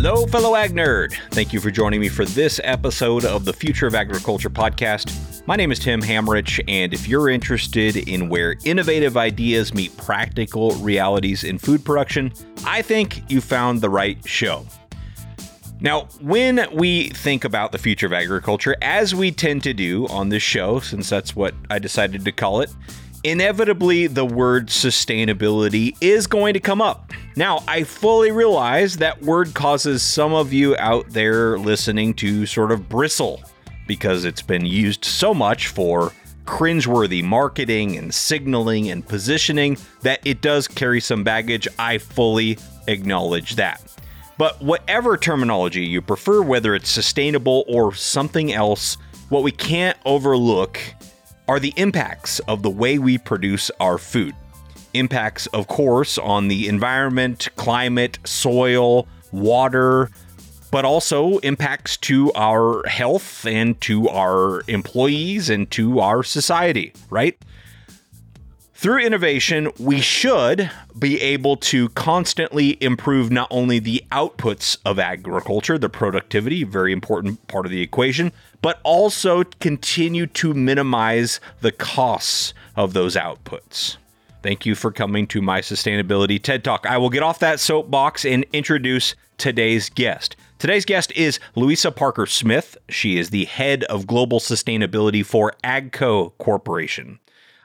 Hello, fellow Ag Nerd. Thank you for joining me for this episode of the Future of Agriculture podcast. My name is Tim Hammerich, and if you're interested in where innovative ideas meet practical realities in food production, I think you found the right show. Now, when we think about the future of agriculture, as we tend to do on this show, since that's what I decided to call it, inevitably the word sustainability is going to come up. Now, I fully realize that word causes some of you out there listening to sort of bristle because it's been used so much for cringeworthy marketing and signaling and positioning that it does carry some baggage. I fully acknowledge that. But whatever terminology you prefer, whether it's sustainable or something else, what we can't overlook are the impacts of the way we produce our food. Impacts, of course, on the environment, climate, soil, water, but also impacts to our health and to our employees and to our society, right? Through innovation, we should be able to constantly improve not only the outputs of agriculture, the productivity, very important part of the equation, but also continue to minimize the costs of those outputs. Thank you for coming to my sustainability TED Talk. I will get off that soapbox and introduce today's guest. Today's guest is Louisa Parker Smith. She is the head of global sustainability for AGCO Corporation.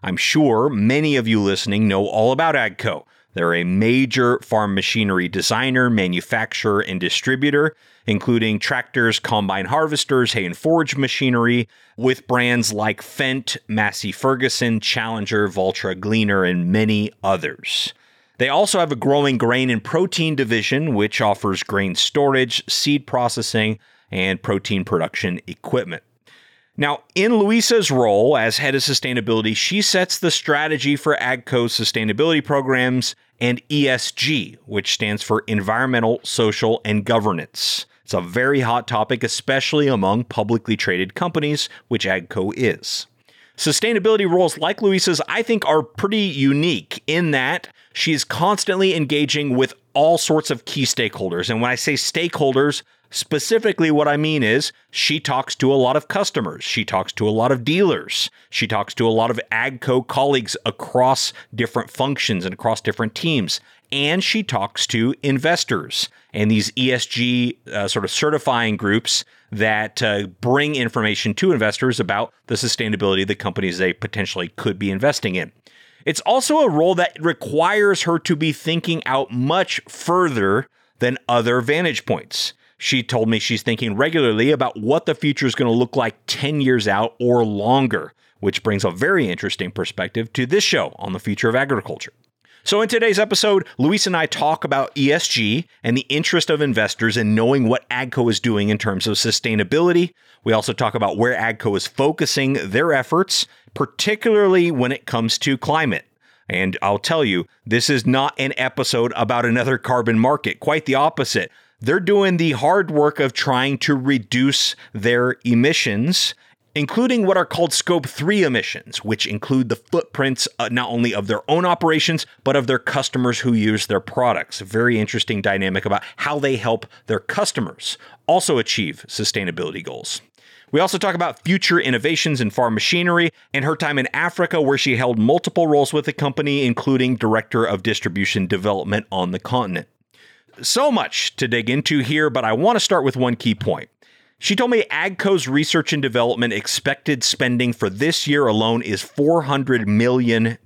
I'm sure many of you listening know all about AGCO. They're a major farm machinery designer, manufacturer, and distributor, including tractors, combine harvesters, hay and forage machinery, with brands like Fendt, Massey Ferguson, Challenger, Valtra, Gleaner, and many others. They also have a growing grain and protein division, which offers grain storage, seed processing, and protein production equipment. Now, in Louisa's role as head of sustainability, she sets the strategy for AGCO's sustainability programs and ESG, which stands for environmental, social, and governance. It's a very hot topic, especially among publicly traded companies, which AGCO is. Sustainability roles like Louisa's, I think, are pretty unique in that she's constantly engaging with all sorts of key stakeholders. And when I say stakeholders, Specifically, what I mean is she talks to a lot of customers, she talks to a lot of dealers, she talks to a lot of AGCO colleagues across different functions and across different teams, and she talks to investors and these ESG uh, sort of certifying groups that uh, bring information to investors about the sustainability of the companies they potentially could be investing in. It's also a role that requires her to be thinking out much further than other vantage points. She told me she's thinking regularly about what the future is going to look like 10 years out or longer, which brings a very interesting perspective to this show on the future of agriculture. So, in today's episode, Louisa and I talk about ESG and the interest of investors in knowing what AGCO is doing in terms of sustainability. We also talk about where AGCO is focusing their efforts, particularly when it comes to climate. And I'll tell you, this is not an episode about another carbon market, quite the opposite they're doing the hard work of trying to reduce their emissions including what are called scope 3 emissions, which include the footprints uh, not only of their own operations, but of their customers who use their products. Very interesting dynamic about how they help their customers also achieve sustainability goals. We also talk about future innovations in farm machinery and her time in Africa, where she held multiple roles with the company, including Director of Distribution Development on the continent. So much to dig into here, but I want to start with one key point. She told me AGCO's research and development expected spending for this year alone is $400 million.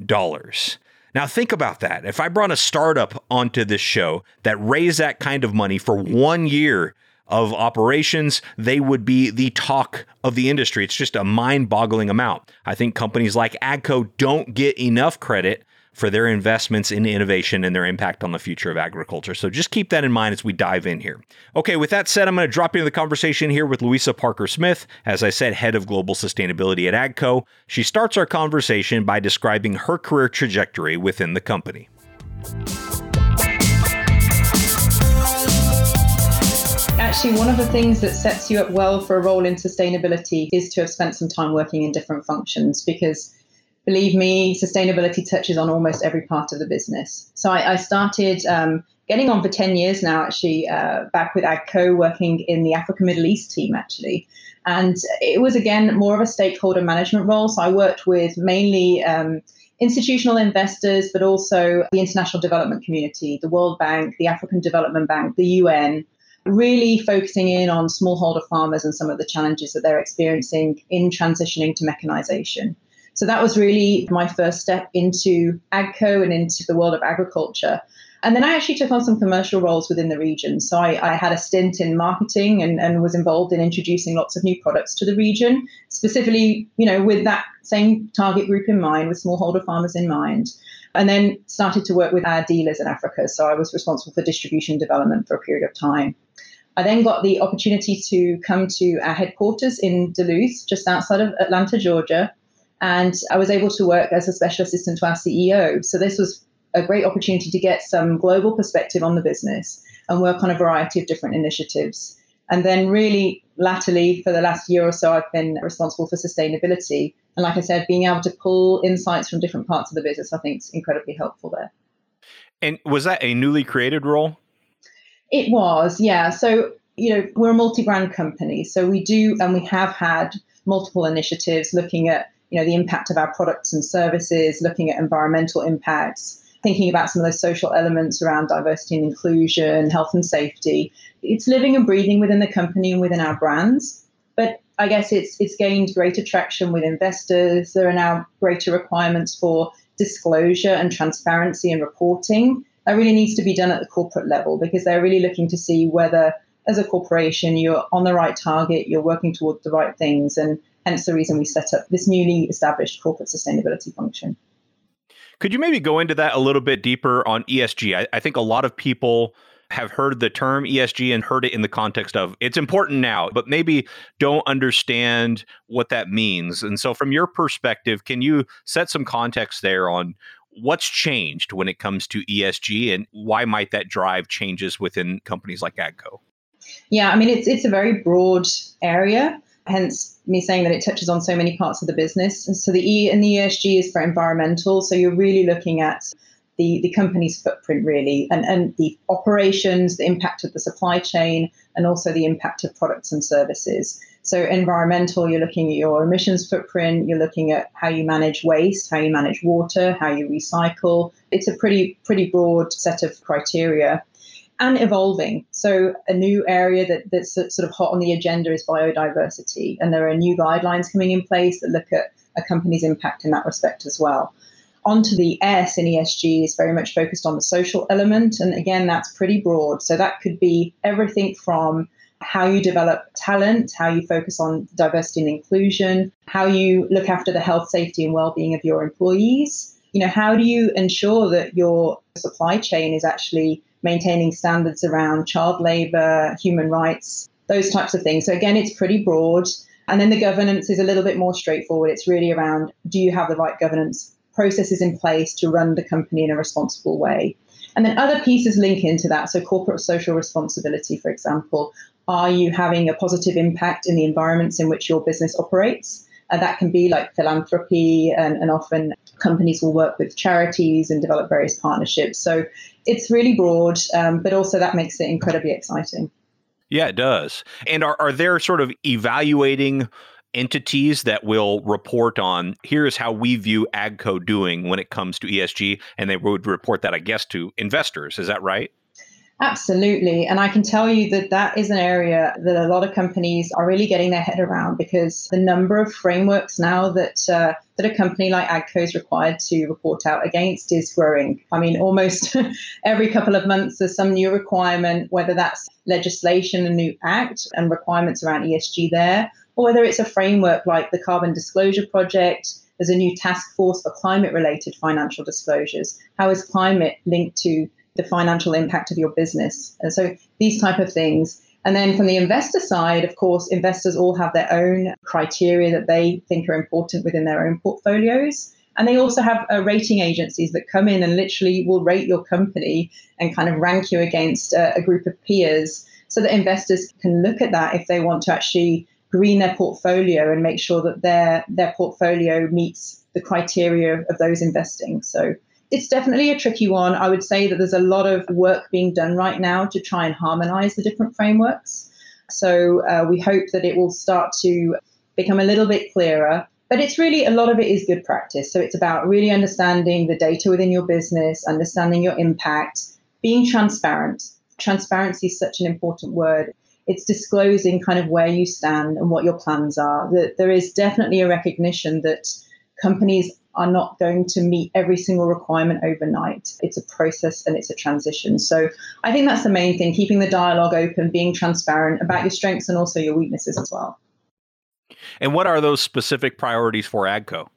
Now, think about that. If I brought a startup onto this show that raised that kind of money for one year of operations, they would be the talk of the industry. It's just a mind boggling amount. I think companies like AGCO don't get enough credit for their investments in innovation and their impact on the future of agriculture. So just keep that in mind as we dive in here. Okay, with that said, I'm going to drop into the conversation here with Louisa Parker Smith, as I said, head of global sustainability at AGCO. She starts our conversation by describing her career trajectory within the company. Actually, one of the things that sets you up well for a role in sustainability is to have spent some time working in different functions because believe me, sustainability touches on almost every part of the business. So I, I started um, getting on for 10 years now, actually, uh, back with AGCO, working in the Africa Middle East team, actually. And it was, again, more of a stakeholder management role. So I worked with mainly um, institutional investors, but also the international development community, the World Bank, the African Development Bank, the UN, really focusing in on smallholder farmers and some of the challenges that they're experiencing in transitioning to mechanization. So that was really my first step into AGCO and into the world of agriculture. And then I actually took on some commercial roles within the region. So I, I had a stint in marketing and, and, was involved in introducing lots of new products to the region, specifically, you know, with that same target group in mind, with smallholder farmers in mind. And then started to work with our dealers in Africa. So I was responsible for distribution development for a period of time. I then got the opportunity to come to our headquarters in Duluth, just outside of Atlanta, Georgia. And I was able to work as a special assistant to our CEO. So this was a great opportunity to get some global perspective on the business and work on a variety of different initiatives. And then, really, latterly, for the last year or so, I've been responsible for sustainability. And like I said, being able to pull insights from different parts of the business, I think is incredibly helpful there. And was that a newly created role? It was, yeah. So, you know, we're a multi brand company. So we do, and we have had multiple initiatives looking at, you know, the impact of our products and services, looking at environmental impacts, thinking about some of those social elements around diversity and inclusion, health and safety. It's living and breathing within the company and within our brands. But I guess it's it's gained greater traction with investors. There are now greater requirements for disclosure and transparency and reporting. That really needs to be done at the corporate level because they're really looking to see whether as a corporation you're on the right target, you're working towards the right things, and hence the reason we set up this newly established corporate sustainability function. Could you maybe go into that a little bit deeper on ESG? I, I, think a lot of people have heard the term ESG and heard it in the context of it's important now, but maybe don't understand what that means. And so, from your perspective, can you set some context there on what's changed when it comes to ESG and why might that drive changes within companies like AGCO? Yeah, I mean, it's, it's a very broad area hence me saying that it touches on so many parts of the business. And so the E and the ESG is for environmental. So you're really looking at the, the company's footprint really and, and the operations, the impact of the supply chain, and also the impact of products and services. So environmental, you're looking at your emissions footprint, you're looking at how you manage waste, how you manage water, how you recycle. It's a pretty pretty broad set of criteria and evolving. So a new area that, that's sort of hot on the agenda is biodiversity, and there are new guidelines coming in place that look at a company's impact in that respect as well. Onto the S in ESG is very much focused on the social element, and again, that's pretty broad. So that could be everything from how you develop talent, how you focus on diversity and inclusion, how you look after the health, safety, and well-being of your employees. You know, how do you ensure that your supply chain is actually maintaining standards around child labor, human rights, those types of things. So, again, it's pretty broad. And then the governance is a little bit more straightforward. It's really around do you have the right governance processes in place to run the company in a responsible way? And then other pieces link into that. So, corporate social responsibility, for example. Are you having a positive impact in the environments in which your business operates? And that can be like philanthropy, and, and often companies will work with charities and develop various partnerships. So it's really broad, um, but also that makes it incredibly exciting. Yeah, it does. And are, are there sort of evaluating entities that will report on here's how we view agco doing when it comes to esg and they would report that i guess to investors is that right Absolutely. And I can tell you that that is an area that a lot of companies are really getting their head around because the number of frameworks now that uh, that a company like AGCO is required to report out against is growing. I mean, almost every couple of months there's some new requirement, whether that's legislation, a new act, and requirements around ESG there, or whether it's a framework like the Carbon Disclosure Project. There's a new task force for climate related financial disclosures. How is climate linked to the financial impact of your business. And so these type of things. And then from the investor side, of course, investors all have their own criteria that they think are important within their own portfolios. And they also have uh, rating agencies that come in and literally will rate your company and kind of rank you against uh, a group of peers so that investors can look at that if they want to actually green their portfolio and make sure that their their portfolio meets the criteria of those investing. So it's definitely a tricky one. I would say that there's a lot of work being done right now to try and harmonize the different frameworks. So uh, we hope that it will start to become a little bit clearer. But it's really a lot of it is good practice. So it's about really understanding the data within your business, understanding your impact, being transparent. Transparency is such an important word. It's disclosing kind of where you stand and what your plans are. That there is definitely a recognition that companies are not going to meet every single requirement overnight. It's a process and it's a transition. So I think that's the main thing keeping the dialogue open, being transparent about your strengths and also your weaknesses as well. And what are those specific priorities for AGCO?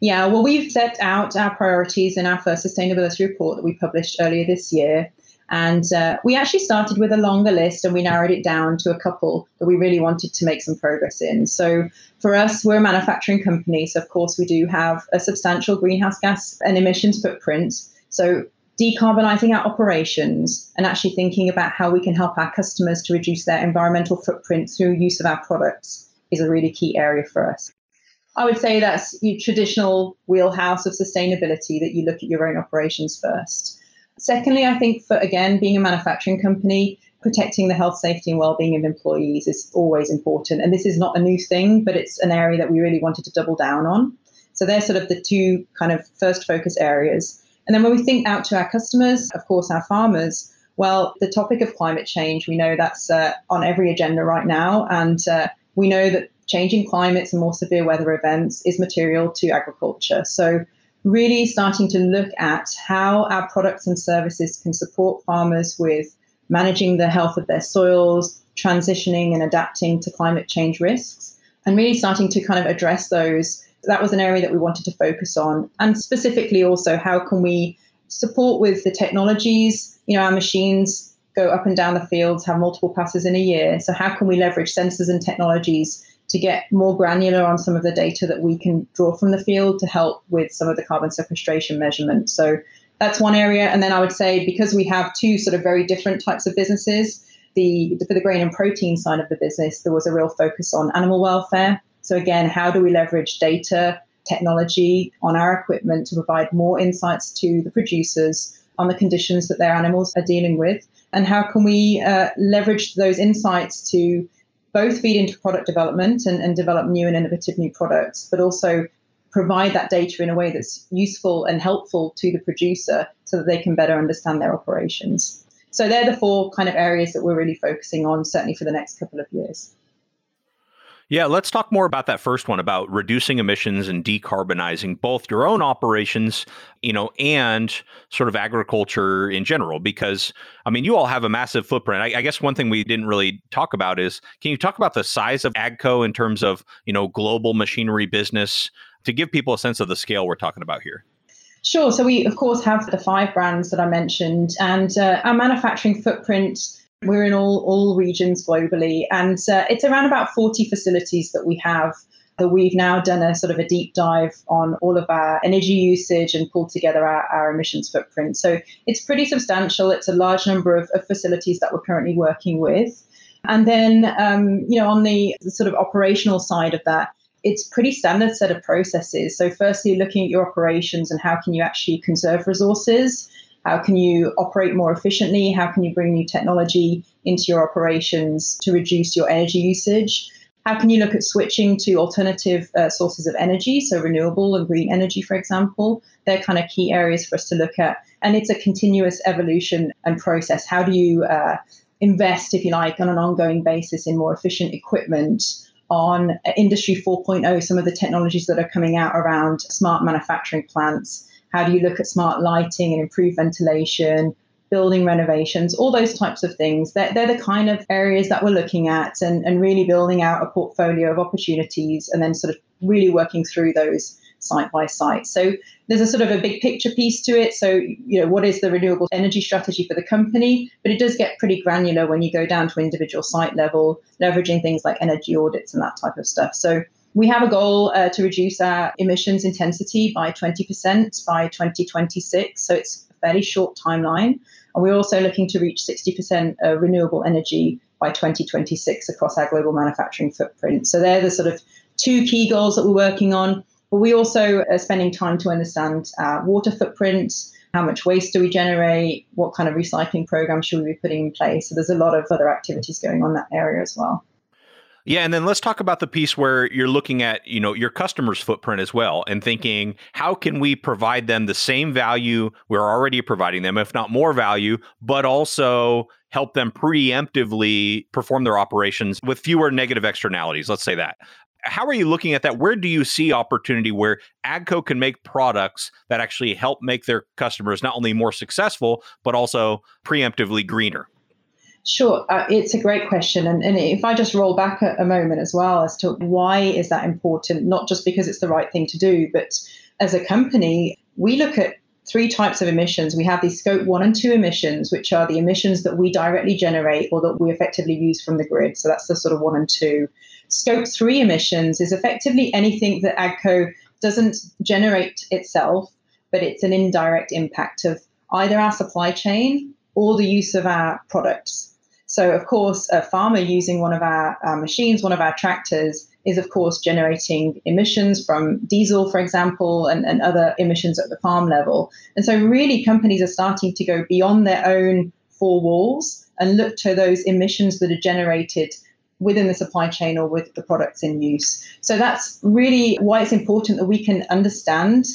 Yeah, well, we've set out our priorities in our first sustainability report that we published earlier this year. And uh, we actually started with a longer list and we narrowed it down to a couple that we really wanted to make some progress in. So, for us, we're a manufacturing company. So, of course, we do have a substantial greenhouse gas and emissions footprint. So, decarbonizing our operations and actually thinking about how we can help our customers to reduce their environmental footprint through use of our products is a really key area for us. I would say that's your traditional wheelhouse of sustainability that you look at your own operations first. Secondly, I think for again being a manufacturing company, protecting the health, safety, and well-being of employees is always important. And this is not a new thing, but it's an area that we really wanted to double down on. So they're sort of the two kind of first focus areas. And then when we think out to our customers, of course, our farmers, well, the topic of climate change, we know that's uh, on every agenda right now. And uh, we know that changing climates and more severe weather events is material to agriculture. So, really starting to look at how our products and services can support farmers with managing the health of their soils, transitioning and adapting to climate change risks, and really starting to kind of address those. That was an area that we wanted to focus on. And specifically, also, how can we support with the technologies? You know, our machines go up and down the fields, have multiple passes in a year. So, how can we leverage sensors and technologies to get more granular on some of the data that we can draw from the field to help with some of the carbon sequestration measurement? So, that's one area. And then I would say because we have two sort of very different types of businesses, the for the grain and protein side of the business, there was a real focus on animal welfare. So again, how do we leverage data, technology on our equipment to provide more insights to the producers on the conditions that their animals are dealing with? and how can we uh, leverage those insights to both feed into product development and, and develop new and innovative new products, but also provide that data in a way that's useful and helpful to the producer so that they can better understand their operations. So they're the four kind of areas that we're really focusing on, certainly for the next couple of years. Yeah, let's talk more about that first one about reducing emissions and decarbonizing both your own operations, you know, and sort of agriculture in general. Because, I mean, you all have a massive footprint. I, I, guess one thing we didn't really talk about is can you talk about the size of AGCO in terms of, you know, global machinery business to give people a sense of the scale we're talking about here? Sure. So we, of course, have the five brands that I mentioned, and uh, our manufacturing footprint we're in all, all regions globally, and uh, it's around about 40 facilities that we have that we've now done a sort of a deep dive on all of our energy usage and pulled together our, our emissions footprint. So it's pretty substantial. It's a large number of, of facilities that we're currently working with. And then, um, you know, on the, the sort of operational side of that, it's pretty standard set of processes. So firstly, looking at your operations and how can you actually conserve resources how can you operate more efficiently? How can you bring new technology into your operations to reduce your energy usage? How can you look at switching to alternative uh, sources of energy, so renewable and green energy, for example? They're kind of key areas for us to look at. And it's a continuous evolution and process. How do you uh, invest, if you like, on an ongoing basis in more efficient equipment? On uh, Industry 4.0, some of the technologies that are coming out around smart manufacturing plants, how do you look at smart lighting and improve ventilation, building renovations, all those types of things? They're, they're the kind of areas that we're looking at and, and really building out a portfolio of opportunities and then sort of really working through those site by site. So there's a sort of a big picture piece to it. So, you know, what is the renewable energy strategy for the company? But it does get pretty granular when you go down to individual site level, leveraging things like energy audits and that type of stuff. So we have a goal uh, to reduce our emissions intensity by 20% by 2026. So it's a fairly short timeline. And we're also looking to reach 60% uh, renewable energy by 2026 across our global manufacturing footprint. So they're the sort of two key goals that we're working on. But we also are spending time to understand our water footprint, how much waste do we generate, what kind of recycling program should we be putting in place. So there's a lot of other activities going on in that area as well. Yeah, and then let's talk about the piece where you're looking at, you know, your customer's footprint as well and thinking, how can we provide them the same value we're already providing them, if not more value, but also help them preemptively perform their operations with fewer negative externalities, let's say that. How are you looking at that? Where do you see opportunity where AGCO can make products that actually help make their customers not only more successful, but also preemptively greener? Sure, uh, it's a great question, and, and if I just roll back a, a, moment as well as to why is that important, not just because it's the right thing to do, but as a company, we look at three types of emissions. We have the scope one and two emissions, which are the emissions that we directly generate or that we effectively use from the grid. So that's the sort of one and two. Scope three emissions is effectively anything that AGCO doesn't generate itself, but it's an indirect impact of either our supply chain or the use of our products. So, of course, a farmer using one of our, machines, one of our tractors, is of course generating emissions from diesel, for example, and, and other emissions at the farm level. And so, really, companies are starting to go beyond their own four walls and look to those emissions that are generated within the supply chain or with the products in use. So, that's really why it's important that we can understand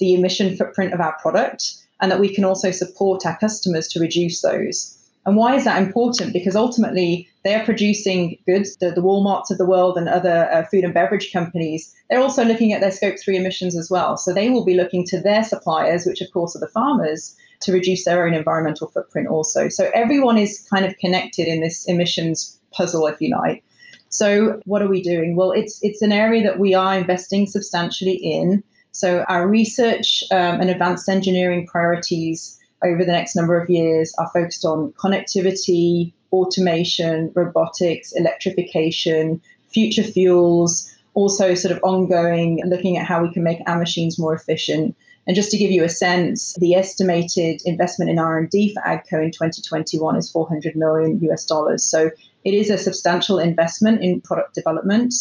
the emission footprint of our product and that we can also support our customers to reduce those. And why is that important? Because ultimately, they are producing goods, the, the Walmarts of the world and other uh, food and beverage companies. They're also looking at their scope three emissions as well. So they will be looking to their suppliers, which of course are the farmers, to reduce their own environmental footprint also. So everyone is kind of connected in this emissions puzzle, if you like. So what are we doing? Well, it's it's an area that we are investing substantially in. So our research um, and advanced engineering priorities over the next number of years are focused on connectivity, automation, robotics, electrification, future fuels, also sort of ongoing looking at how we can make our machines more efficient. And just to give you a sense, the estimated investment in R&D for AGCO in 2021 is 400 million US dollars. So it is a substantial investment in product development.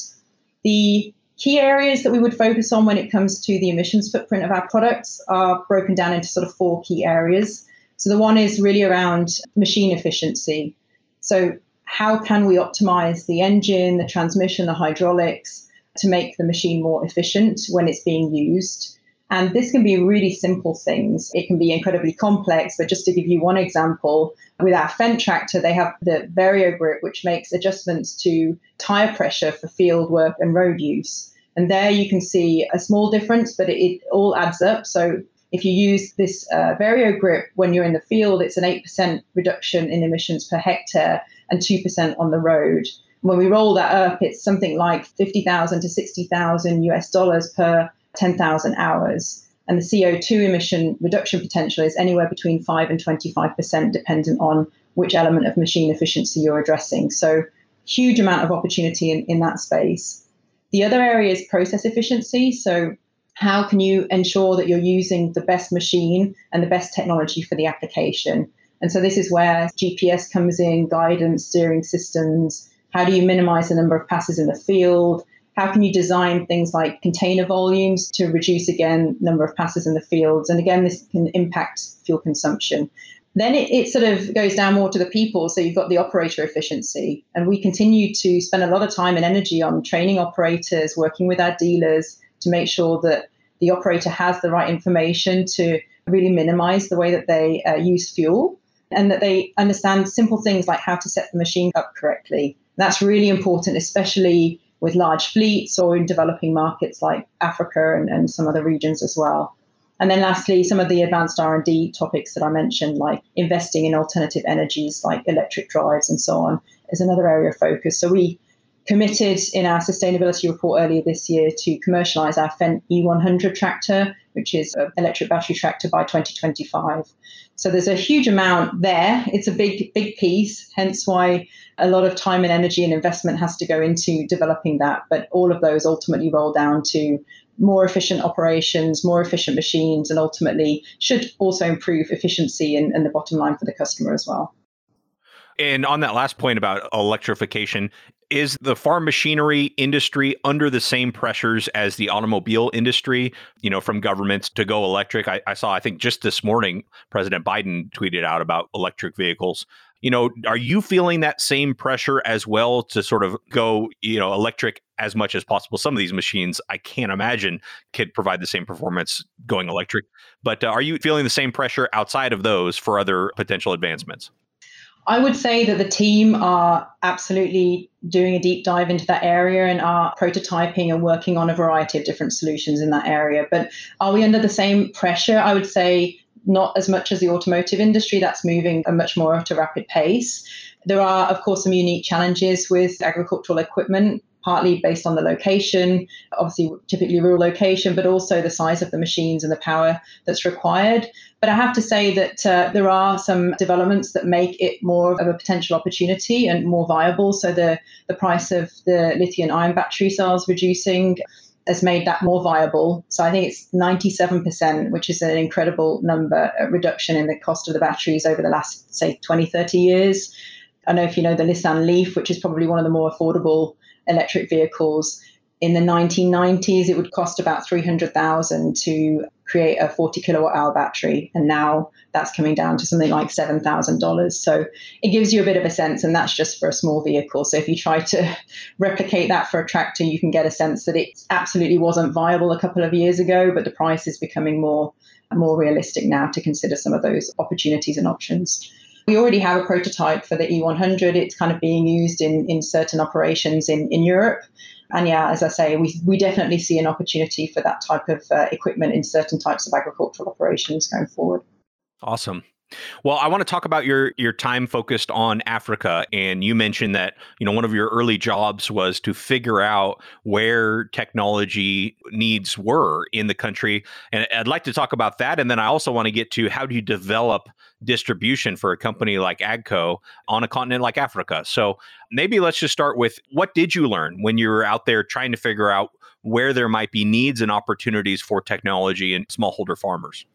The Key areas that we would focus on when it comes to the emissions footprint of our products are broken down into sort of four key areas. So the one is really around machine efficiency. So how can we optimize the engine, the transmission, the hydraulics to make the machine more efficient when it's being used? And this can be really simple things. It can be incredibly complex, but just to give you one example, with our Fendt tractor, they have the Vario Grip, which makes adjustments to tire pressure for field work and road use. And there you can see a small difference, but it, it all adds up. So if you use this uh, Vario Grip when you're in the field, it's an 8% reduction in emissions per hectare and 2% on the road. When we roll that up, it's something like 50,000 to 60,000 US dollars per 10,000 hours. And the CO2 emission reduction potential is anywhere between 5 and 25%, dependent on which element of machine efficiency you're addressing. So, huge amount of opportunity in, in that space. The other area is process efficiency. So, how can you ensure that you're using the best machine and the best technology for the application? And so, this is where GPS comes in, guidance, steering systems. How do you minimize the number of passes in the field? How can you design things like container volumes to reduce again number of passes in the fields? And again, this can impact fuel consumption. Then it, it sort of goes down more to the people. So you've got the operator efficiency. And we continue to spend a lot of time and energy on training operators, working with our dealers to make sure that the operator has the right information to really minimize the way that they uh, use fuel and that they understand simple things like how to set the machine up correctly. That's really important, especially with large fleets or in developing markets like Africa and, and some other regions as well. And then lastly, some of the advanced R&D topics that I mentioned, like investing in alternative energies like electric drives and so on, is another area of focus. So we committed in our sustainability report earlier this year to commercialize our Fendt E100 tractor, which is an electric battery tractor by 2025. So there's a huge amount there. It's a big, big piece, hence why a lot of time and energy and investment has to go into developing that. But all of those ultimately roll down to more efficient operations, more efficient machines, and ultimately should also improve efficiency and, and the bottom line for the customer as well. And on that last point about electrification, is the farm machinery industry under the same pressures as the automobile industry, you know, from governments to go electric? I, I saw, I think just this morning, President Biden tweeted out about electric vehicles. You know are you feeling that same pressure as well to sort of go you know electric as much as possible? Some of these machines i can't imagine could provide the same performance going electric but uh, are you feeling the same pressure outside of those for other potential advancements I would say that the team are absolutely doing a deep dive into that area and are prototyping and working on a variety of different solutions in that area. But are we under the same pressure? I would say not as much as the automotive industry that's moving a much more at a rapid pace. There are, of course, some unique challenges with agricultural equipment partly based on the location, obviously typically rural location, but also the size of the machines and the power that's required. But I have to say that uh, there are some developments that make it more of a potential opportunity and more viable. So the, the price of the lithium ion battery cells reducing has made that more viable. So I think it's 97%, which is an incredible number, reduction in the cost of the batteries over the last, say, 20, 30 years. I know if you know the Nissan Leaf, which is probably one of the more affordable electric vehicles. In the 1990s, it would cost about 300,000 to create a 40 kilowatt hour battery, and now that's coming down to something like $7,000. So it gives you a bit of a sense, and that's just for a small vehicle. So if you try to replicate that for a tractor, you can get a sense that it absolutely wasn't viable a couple of years ago, but the price is becoming more more realistic now to consider some of those opportunities and options. We already have a prototype for the E100. It's kind of being used in, in certain operations in, in Europe. And yeah, as I say, we, we definitely see an opportunity for that type of uh, equipment in certain types of agricultural operations going forward. Awesome. Well, I want to talk about your your time focused on Africa and you mentioned that, you know, one of your early jobs was to figure out where technology needs were in the country. And I'd like to talk about that and then I also want to get to how do you develop distribution for a company like Agco on a continent like Africa. So, maybe let's just start with what did you learn when you were out there trying to figure out where there might be needs and opportunities for technology and smallholder farmers?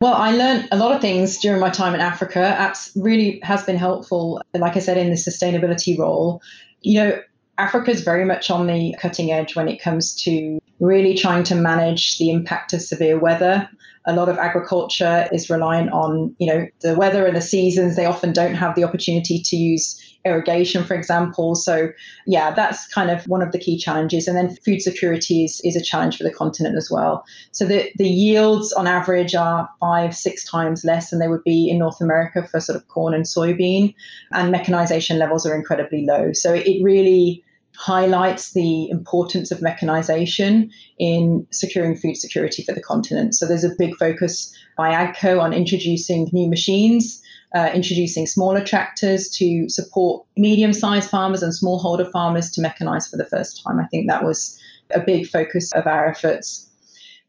Well, I learned a lot of things during my time in Africa. Apps really has been helpful, like I said, in the sustainability role. You know, Africa is very much on the cutting edge when it comes to really trying to manage the impact of severe weather. A lot of agriculture is reliant on you know the weather and the seasons. They often don't have the opportunity to use irrigation for example. So yeah that's kind of one of the key challenges. And then food security is, is a challenge for the continent as well. So the, the yields on average are five six times less than they would be in north america for sort of corn and soybean. And mechanization levels are incredibly low. So it really highlights the importance of mechanization in securing food security for the continent. So there's a big focus by AGCO on introducing new machines, uh, introducing smaller tractors to support medium sized farmers and smallholder farmers to mechanize for the first time. I think that was a big focus of our efforts.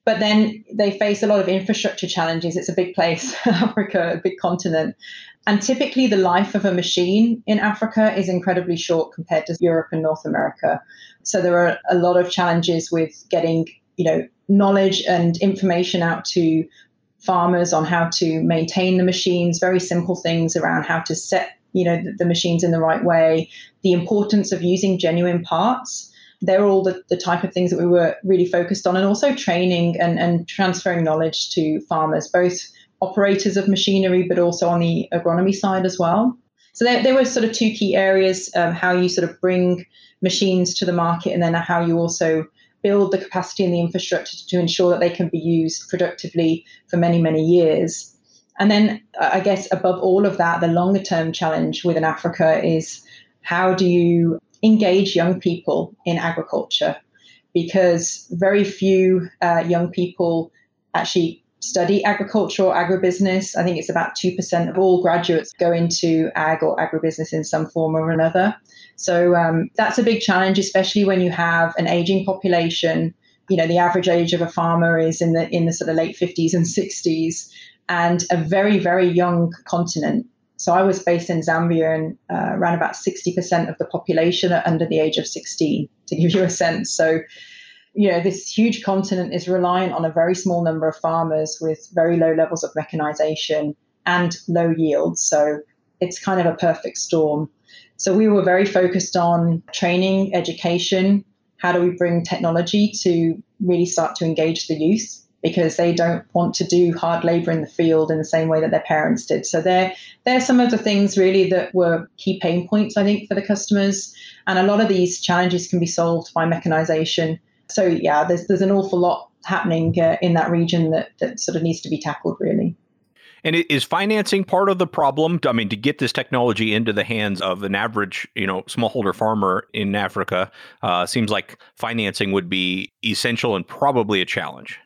But then they face a lot of infrastructure challenges. It's a big place, Africa, a big continent. And typically, the life of a machine in Africa is incredibly short compared to Europe and North America. So there are a lot of challenges with getting, you know, knowledge and information out to farmers on how to maintain the machines. Very simple things around how to set, you know, the, the machines in the right way. The importance of using genuine parts. They're all the, the type of things that we were really focused on, and also training and, and transferring knowledge to farmers, both operators of machinery, but also on the agronomy side as well. So there, there were sort of two key areas um, how you sort of bring machines to the market, and then how you also build the capacity and the infrastructure to ensure that they can be used productively for many, many years. And then I guess above all of that, the longer term challenge within Africa is how do you engage young people in agriculture? Because very few uh, young people actually study agriculture or agribusiness. I think it's about 2% of all graduates go into ag or agribusiness in some form or another. So um, that's a big challenge, especially when you have an aging population. You know, the average age of a farmer is in the in the sort of late 50s and 60s, and a very very young continent. So I was based in Zambia, and uh, around about 60% of the population are under the age of 16, to give you a sense. So you know, this huge continent is reliant on a very small number of farmers with very low levels of mechanization and low yields. So it's kind of a perfect storm. So we were very focused on training, education. How do we bring technology to really start to engage the youth? Because they don't want to do hard labor in the field in the same way that their parents did. So they're, they're some of the things really that were key pain points, I think, for the customers. And a lot of these challenges can be solved by mechanization. So yeah, there's, there's an awful lot happening uh, in that region that, that sort of needs to be tackled really. And is financing part of the problem? I mean, to get this technology into the hands of an average, you know, smallholder farmer in Africa, uh, seems like financing would be essential and probably a challenge.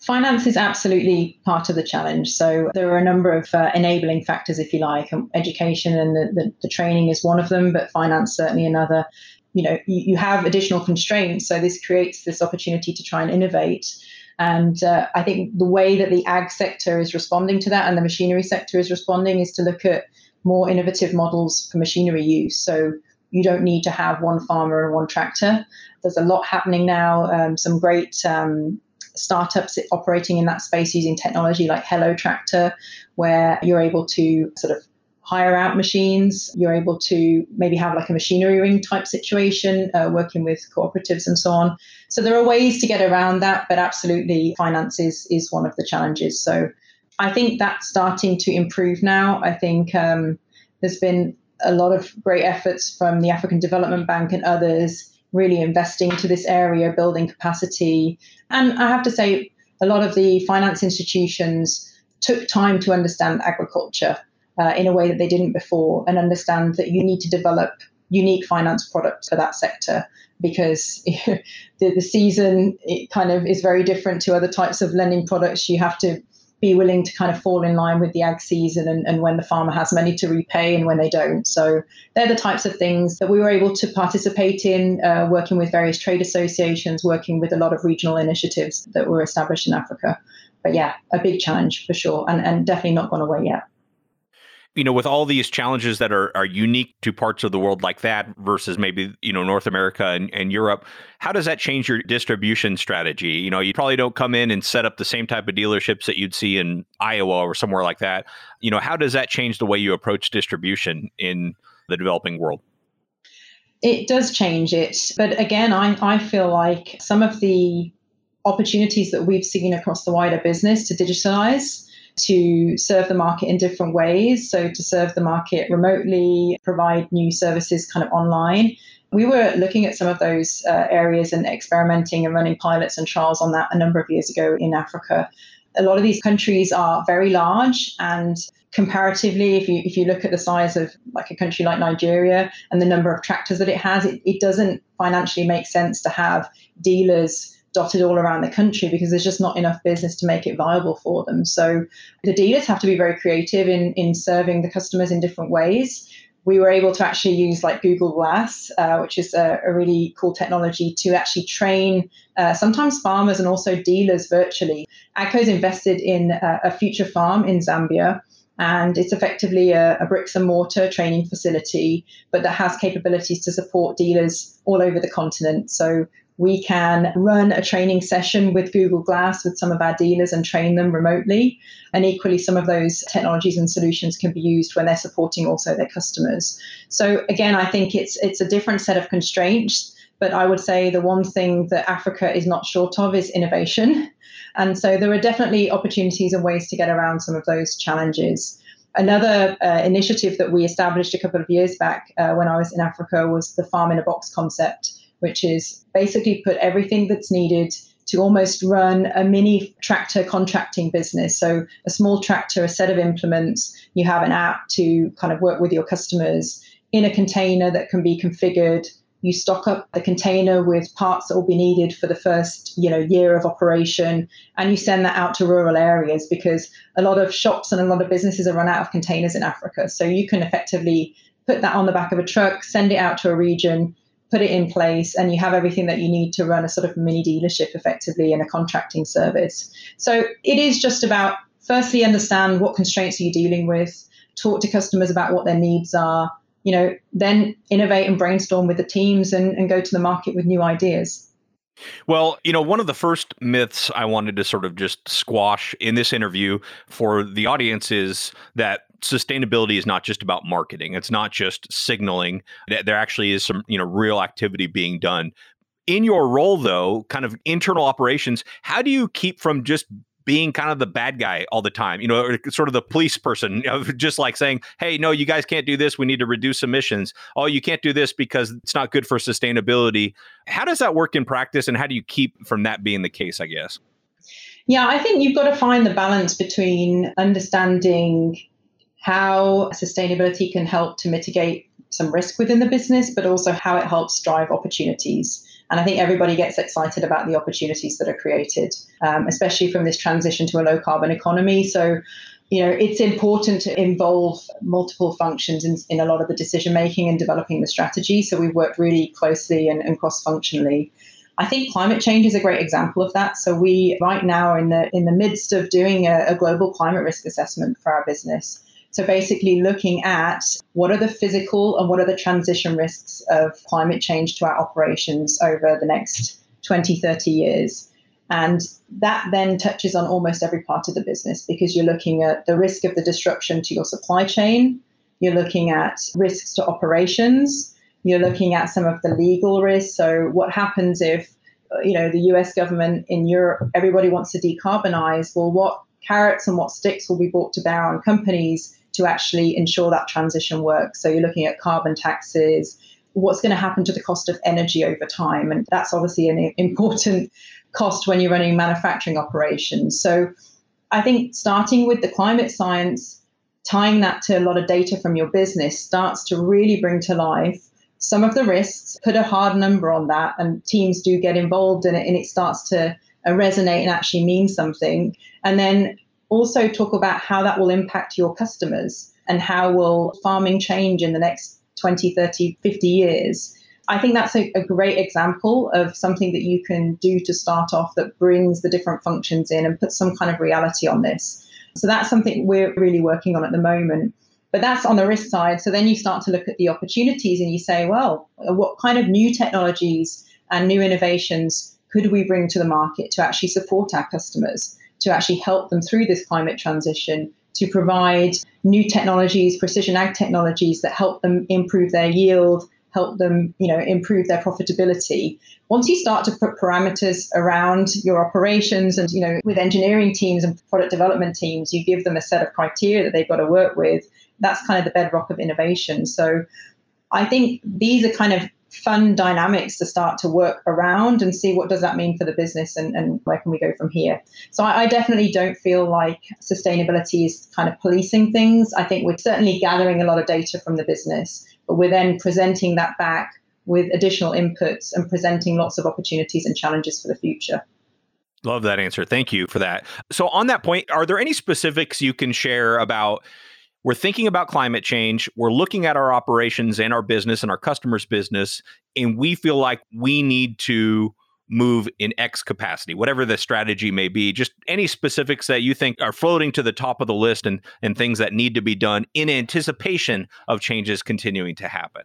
Finance is absolutely part of the challenge. So there are a number of uh, enabling factors, if you like. And education and the, the, the, training is one of them, but finance certainly another. You know, you, you have additional constraints, so this creates this opportunity to try and innovate. And uh, I think the way that the ag sector is responding to that and the machinery sector is responding is to look at more innovative models for machinery use. So you don't need to have one farmer and one tractor. There's a lot happening now, um, some great um, startups operating in that space using technology like Hello Tractor, where you're able to sort of hire out machines. You're able to maybe have like a machinery ring type situation, uh, working with cooperatives and so on. So there are ways to get around that, but absolutely, finance is, is one of the challenges. So I think that's starting to improve now. I think um, there's been a lot of great efforts from the African Development Bank and others really investing to this area, building capacity. And I have to say, a lot of the finance institutions took time to understand agriculture uh, in a way that they didn't before and understand that you need to develop unique finance products for that sector because the, the season it kind of is very different to other types of lending products. You have to be willing to kind of fall in line with the ag season and, and when the farmer has money to repay and when they don't. So they're the types of things that we were able to participate in, uh, working with various trade associations, working with a lot of regional initiatives that were established in Africa. But yeah, a big challenge for sure, and, and definitely not gone away yet you know, with all these challenges that are, are unique to parts of the world like that versus maybe, you know, North America and, and Europe, how does that change your distribution strategy? You know, you probably don't come in and set up the same type of dealerships that you'd see in Iowa or somewhere like that. You know, how does that change the way you approach distribution in the developing world? It does change it. But again, I, I feel like some of the opportunities that we've seen across the wider business to digitalize to serve the market in different ways. So, to serve the market remotely, provide new services kind of online. We were looking at some of those uh, areas and experimenting and running pilots and trials on that a number of years ago in Africa. A lot of these countries are very large and comparatively, if you if you look at the size of like a country like Nigeria and the number of tractors that it has, it, it doesn't financially make sense to have dealers dotted all around the country because there's just not enough business to make it viable for them. So the dealers have to be very creative in, in serving the customers in different ways. We were able to actually use like Google Glass, uh, which is a, a, really cool technology to actually train uh, sometimes farmers and also dealers virtually. AGCO's invested in a, future farm in Zambia and it's effectively a, a, bricks and mortar training facility, but that has capabilities to support dealers all over the continent. So we can run a training session with Google Glass with some of our dealers and train them remotely. And equally, some of those technologies and solutions can be used when they're supporting also their customers. So again, I think it's it's a different set of constraints. But I would say the one thing that Africa is not short of is innovation. And so there are definitely opportunities and ways to get around some of those challenges. Another uh, initiative that we established a couple of years back uh, when I was in Africa was the farm in a box concept which is basically put everything that's needed to almost run a mini tractor contracting business. So, a small tractor, a set of implements, you have an app to kind of work with your customers in a container that can be configured. You stock up the container with parts that will be needed for the first, you know, year of operation, and you send that out to rural areas because a lot of shops and a lot of businesses are run out of containers in Africa. So you can effectively put that on the back of a truck, send it out to a region, put it in place and you have everything that you need to run a sort of mini dealership effectively in a contracting service. So it is just about firstly understand what constraints are you dealing with, talk to customers about what their needs are, you know, then innovate and brainstorm with the teams and, and go to the market with new ideas. Well, you know, one of the first myths I wanted to sort of just squash in this interview for the audience is that sustainability is not just about marketing. It's not just signaling. That there actually is some, you know, real activity being done. In your role though, kind of internal operations, how do you keep from just being kind of the bad guy all the time, you know, sort of the police person, you know, just like saying, hey, no, you guys can't do this. We need to reduce emissions. Oh, you can't do this because it's not good for sustainability. How does that work in practice? And how do you keep from that being the case, I guess? Yeah, I think you've got to find the balance between understanding how sustainability can help to mitigate some risk within the business, but also how it helps drive opportunities. And I think everybody gets excited about the opportunities that are created, um, especially from this transition to a low carbon economy. So, you know, it's important to involve multiple functions in, in a lot of the decision making and developing the strategy. So we've worked really closely and, and cross functionally. I think climate change is a great example of that. So we right now are in the in the midst of doing a, a global climate risk assessment for our business. So basically looking at what are the physical and what are the transition risks of climate change to our operations over the next 20, 30 years. And that then touches on almost every part of the business because you're looking at the risk of the disruption to your supply chain, you're looking at risks to operations, you're looking at some of the legal risks. So what happens if you know the US government in Europe everybody wants to decarbonize? Well, what carrots and what sticks will be brought to bear on companies to actually ensure that transition works. So you're looking at carbon taxes, what's going to happen to the cost of energy over time. And that's obviously an important cost when you're running manufacturing operations. So I think starting with the climate science, tying that to a lot of data from your business starts to really bring to life some of the risks, put a hard number on that, and teams do get involved in it and it starts to resonate and actually mean something. And then also talk about how that will impact your customers and how will farming change in the next 20, 30, 50 years. I think that's a, a, great example of something that you can do to start off that brings the different functions in and puts some kind of reality on this. So that's something we're really working on at the moment. But that's on the risk side. So then you start to look at the opportunities and you say, well, what kind of new technologies and new innovations could we bring to the market to actually support our customers? To actually help them through this climate transition, to provide new technologies, precision ag technologies that help them improve their yield, help them, you know, improve their profitability. Once you start to put parameters around your operations and, you know, with engineering teams and product development teams, you give them a set of criteria that they've got to work with. That's kind of the bedrock of innovation. So I think these are kind of fun dynamics to start to work around and see what does that mean for the business and, and where can we go from here. So I, I, definitely don't feel like sustainability is kind of policing things. I think we're certainly gathering a lot of data from the business, but we're then presenting that back with additional inputs and presenting lots of opportunities and challenges for the future. Love that answer. Thank you for that. So on that point, are there any specifics you can share about we're thinking about climate change. We're looking at our operations and our business and our customers' business, and we feel like we need to move in X capacity, whatever the strategy may be. Just any specifics that you think are floating to the top of the list and, and things that need to be done in anticipation of changes continuing to happen.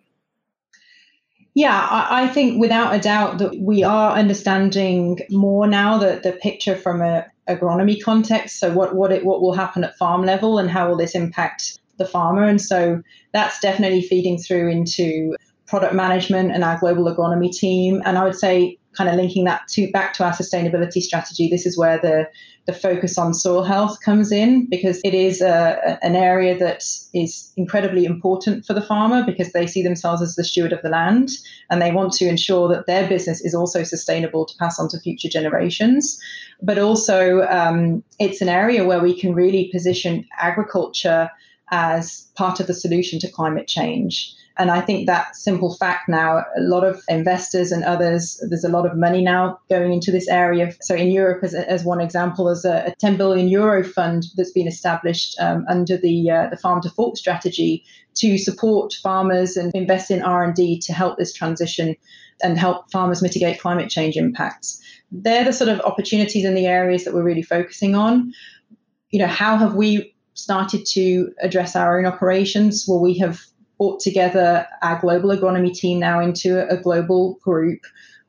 Yeah, I, think without a doubt that we are understanding more now that the picture from a agronomy context. So what what it what will happen at farm level and how will this impact the farmer? And so that's definitely feeding through into product management and our global agronomy team. And I would say kind of linking that to back to our sustainability strategy, this is where the the focus on soil health comes in because it is a, an area that is incredibly important for the farmer because they see themselves as the steward of the land and they want to ensure that their business is also sustainable to pass on to future generations. But also, um, it's an area where we can really position agriculture as part of the solution to climate change. And I think that simple fact now, a lot of investors and others, there's a lot of money now going into this area. So in Europe, as, as one example, there's a, a 10 billion euro fund that's been established um, under the uh, the farm to fork strategy to support farmers and invest in R&D to help this transition and help farmers mitigate climate change impacts. They're the sort of opportunities in the areas that we're really focusing on. You know, how have we started to address our own operations? Well, we have brought together our global agronomy team now into a global group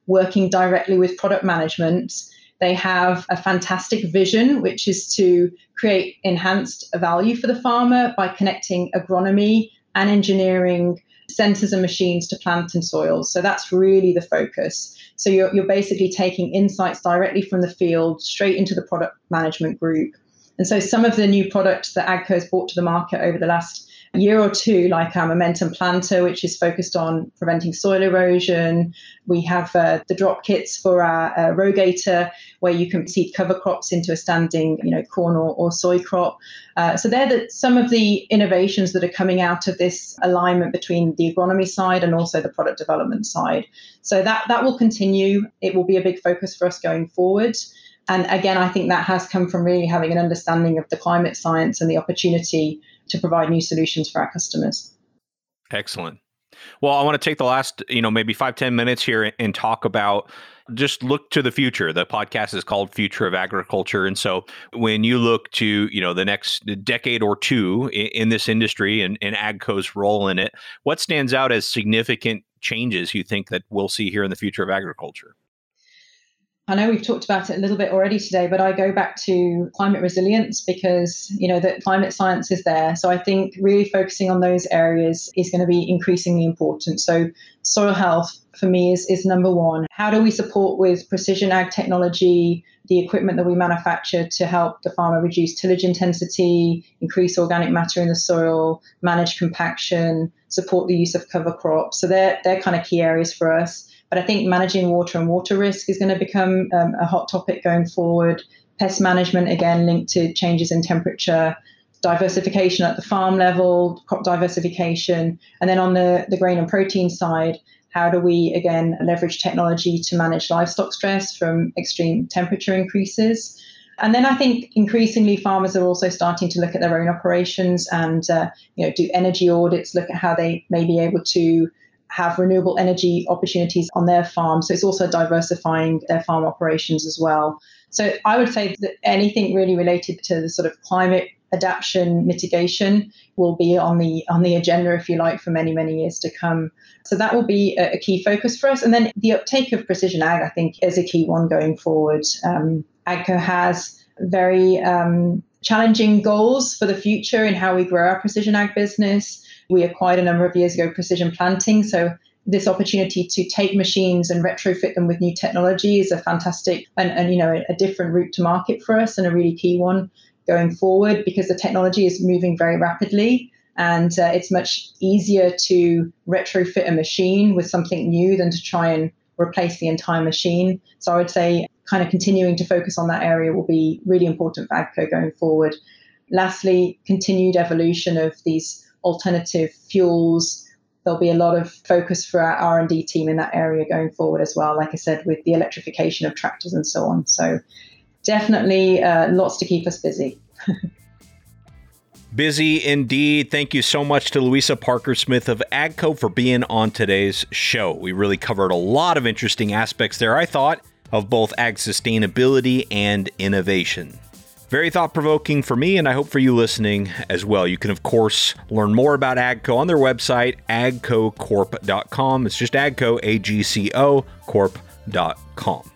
working directly with product management. They have a fantastic vision, which is to create enhanced value for the farmer by connecting agronomy and engineering sensors and machines to plant and soil. So that's really the focus. So you're, you're basically taking insights directly from the field straight into the product management group. And so some of the new products that AGCO has brought to the market over the last year or two, like our Momentum Planter, which is focused on preventing soil erosion. We have uh, the drop kits for our uh, Rogator, where you can seed cover crops into a standing, you know, corn or, or soy crop. Uh, so they're the, some of the innovations that are coming out of this alignment between the agronomy side and also the product development side. So that that will continue. It will be a big focus for us going forward. And again, I think that has come from really having an understanding of the climate science and the opportunity to provide new solutions for our customers. Excellent. Well, I want to take the last, you know, maybe five ten minutes here and talk about just look to the future. The podcast is called Future of Agriculture. And so when you look to, you know, the next decade or two in, in this industry and, and AGCO's role in it, what stands out as significant changes you think that we'll see here in the future of agriculture? I know we've talked about it a little bit already today, but I go back to climate resilience because, you know, that climate science is there. So I think really focusing on those areas is going to be increasingly important. So soil health for me is, is number one. How do we support with precision ag technology, the equipment that we manufacture to help the farmer reduce tillage intensity, increase organic matter in the soil, manage compaction, support the use of cover crops. So they're, they're kind of key areas for us. But I think managing water and water risk is going to become um, a hot topic going forward. Pest management, again, linked to changes in temperature, diversification at the farm level, crop diversification. And then on the, the grain and protein side, how do we, again, leverage technology to manage livestock stress from extreme temperature increases? And then I think increasingly farmers are also starting to look at their own operations and uh, you know do energy audits, look at how they may be able to have renewable energy opportunities on their farm. So it's also diversifying their farm operations as well. So I would say that anything really related to the sort of climate adaptation mitigation will be on the on the agenda if you like for many many years to come so that will be a, a key focus for us and then the uptake of precision ag i think is a key one going forward um, agco has very um, challenging goals for the future in how we grow our precision ag business we acquired a number of years ago precision planting. So this opportunity to take machines and retrofit them with new technology is a fantastic and, and you know a, different route to market for us and a really key one going forward because the technology is moving very rapidly and uh, it's much easier to retrofit a machine with something new than to try and replace the entire machine. So I would say kind of continuing to focus on that area will be really important for AGCO going forward. Lastly, continued evolution of these alternative fuels. There'll be a lot of focus for our R&D team in that area going forward as well, like I said, with the electrification of tractors and so on. So definitely uh, lots to keep us busy. Busy indeed. Thank you so much to Louisa Parker Smith of AGCO for being on today's show. We really covered a lot of interesting aspects there, I thought, of both ag sustainability and innovation. Very thought provoking for me, and I hope for you listening as well. You can, of course, learn more about AGCO on their website, agcocorp.com. It's just AGCO, A G C O, corp.com.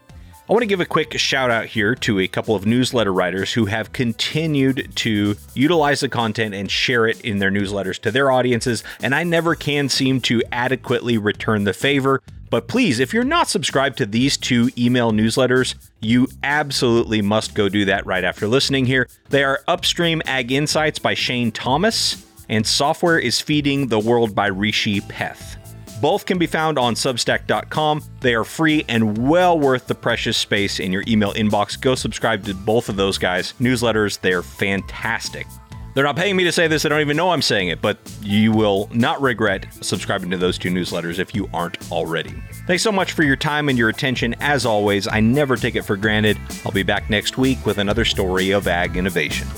I want to give a quick shout out here to a couple of newsletter writers who have continued to utilize the content and share it in their newsletters to their audiences, and I never can seem to adequately return the favor. But please, if you're not subscribed to these two email newsletters, you absolutely must go do that right after listening here. They are Upstream Ag Insights by Shane Thomas and Software is Feeding the World by Rhishi Pethe. Both can be found on substack.com. They are free and well worth the precious space in your email inbox. Go subscribe to both of those guys' newsletters. They're fantastic. They're not paying me to say this. They don't even know I'm saying it, but you will not regret subscribing to those two newsletters if you aren't already. Thanks so much for your time and your attention. As always, I never take it for granted. I'll be back next week with another story of ag innovation.